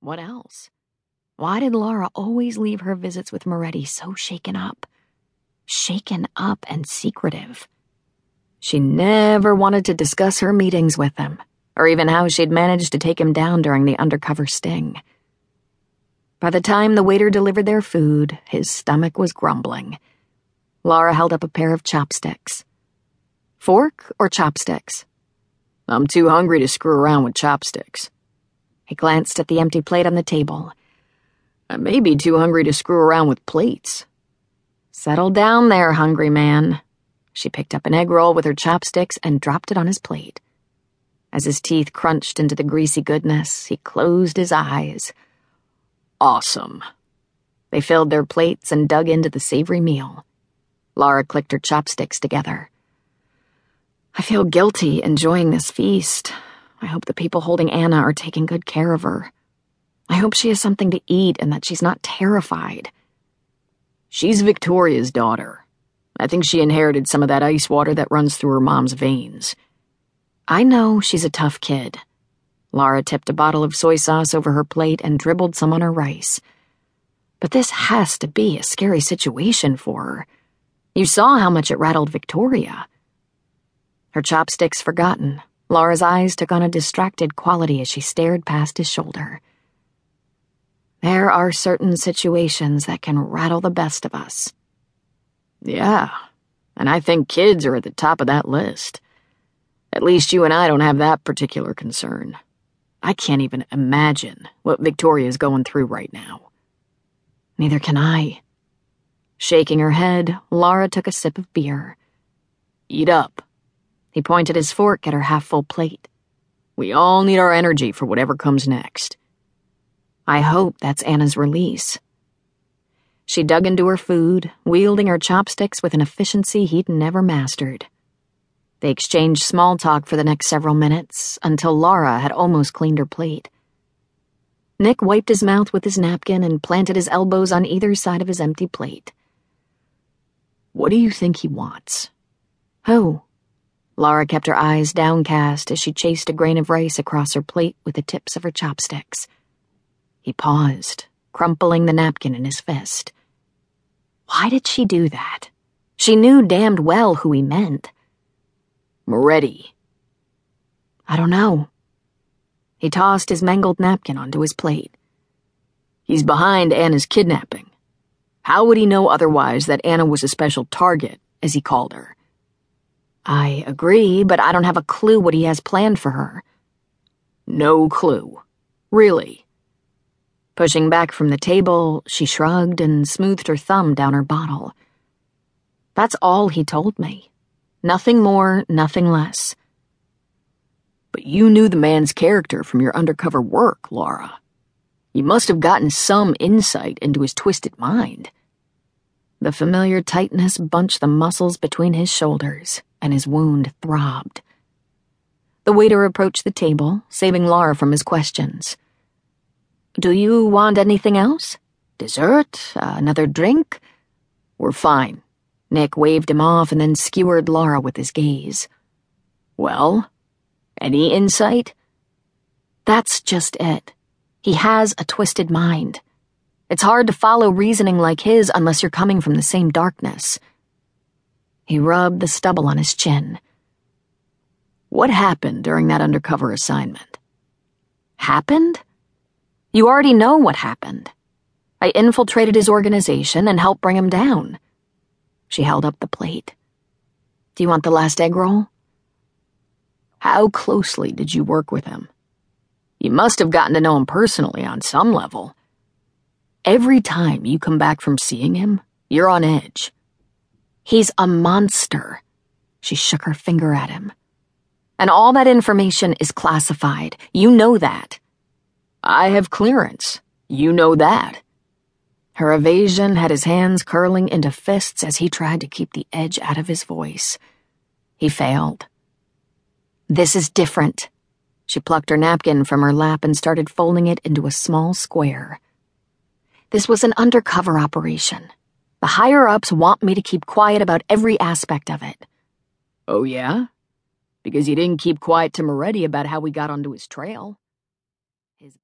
What else? Why did Lara always leave her visits with Moretti so shaken up? Shaken up and secretive. She never wanted to discuss her meetings with him, or even how she'd managed to take him down during the undercover sting. By the time the waiter delivered their food, his stomach was grumbling. Lara held up a pair of chopsticks. Fork or chopsticks? I'm too hungry to screw around with chopsticks. He glanced at the empty plate on the table. I may be too hungry to screw around with plates. Settle down there, hungry man. She picked up an egg roll with her chopsticks and dropped it on his plate. As his teeth crunched into the greasy goodness, he closed his eyes. Awesome. They filled their plates and dug into the savory meal. Lara clicked her chopsticks together. I feel guilty enjoying this feast. I hope the people holding Anna are taking good care of her. I hope she has something to eat and that she's not terrified. She's Victoria's daughter. I think she inherited some of that ice water that runs through her mom's veins. I know she's a tough kid. Lara tipped a bottle of soy sauce over her plate and dribbled some on her rice. But this has to be a scary situation for her. You saw how much it rattled Victoria. Her chopsticks forgotten, Lara's eyes took on a distracted quality as she stared past his shoulder. There are certain situations that can rattle the best of us. Yeah, and I think kids are at the top of that list. At least you and I don't have that particular concern. I can't even imagine what Victoria's going through right now. Neither can I. Shaking her head, Lara took a sip of beer. Eat up. He pointed his fork at her half full plate. We all need our energy for whatever comes next. I hope that's Anna's release. She dug into her food, wielding her chopsticks with an efficiency he'd never mastered. They exchanged small talk for the next several minutes until Lara had almost cleaned her plate. Nick wiped his mouth with his napkin and planted his elbows on either side of his empty plate. What do you think he wants? Who? Lara kept her eyes downcast as she chased a grain of rice across her plate with the tips of her chopsticks. He paused, crumpling the napkin in his fist. Why did she do that? She knew damned well who he meant. Moretti. I don't know. He tossed his mangled napkin onto his plate. He's behind Anna's kidnapping. How would he know otherwise that Anna was a special target, as he called her? I agree, but I don't have a clue what he has planned for her. No clue. Really. Pushing back from the table, she shrugged and smoothed her thumb down her bottle. That's all he told me. Nothing more, nothing less. But you knew the man's character from your undercover work, Lara. You must have gotten some insight into his twisted mind. The familiar tightness bunched the muscles between his shoulders and his wound throbbed. The waiter approached the table, saving Lara from his questions. Do you want anything else? Dessert? Uh, another drink? We're fine. Nick waved him off and then skewered Lara with his gaze. Well, any insight? That's just it. He has a twisted mind. It's hard to follow reasoning like his unless you're coming from the same darkness. He rubbed the stubble on his chin. What happened during that undercover assignment? Happened? You already know what happened. I infiltrated his organization and helped bring him down. She held up the plate. Do you want the last egg roll? How closely did you work with him? You must have gotten to know him personally on some level. Every time you come back from seeing him, you're on edge. He's a monster. She shook her finger at him. And all that information is classified. You know that. I have clearance. You know that. Her evasion had his hands curling into fists as he tried to keep the edge out of his voice. He failed. This is different. She plucked her napkin from her lap and started folding it into a small square. This was an undercover operation. The higher ups want me to keep quiet about every aspect of it. Oh, yeah? Because you didn't keep quiet to Moretti about how we got onto his trail.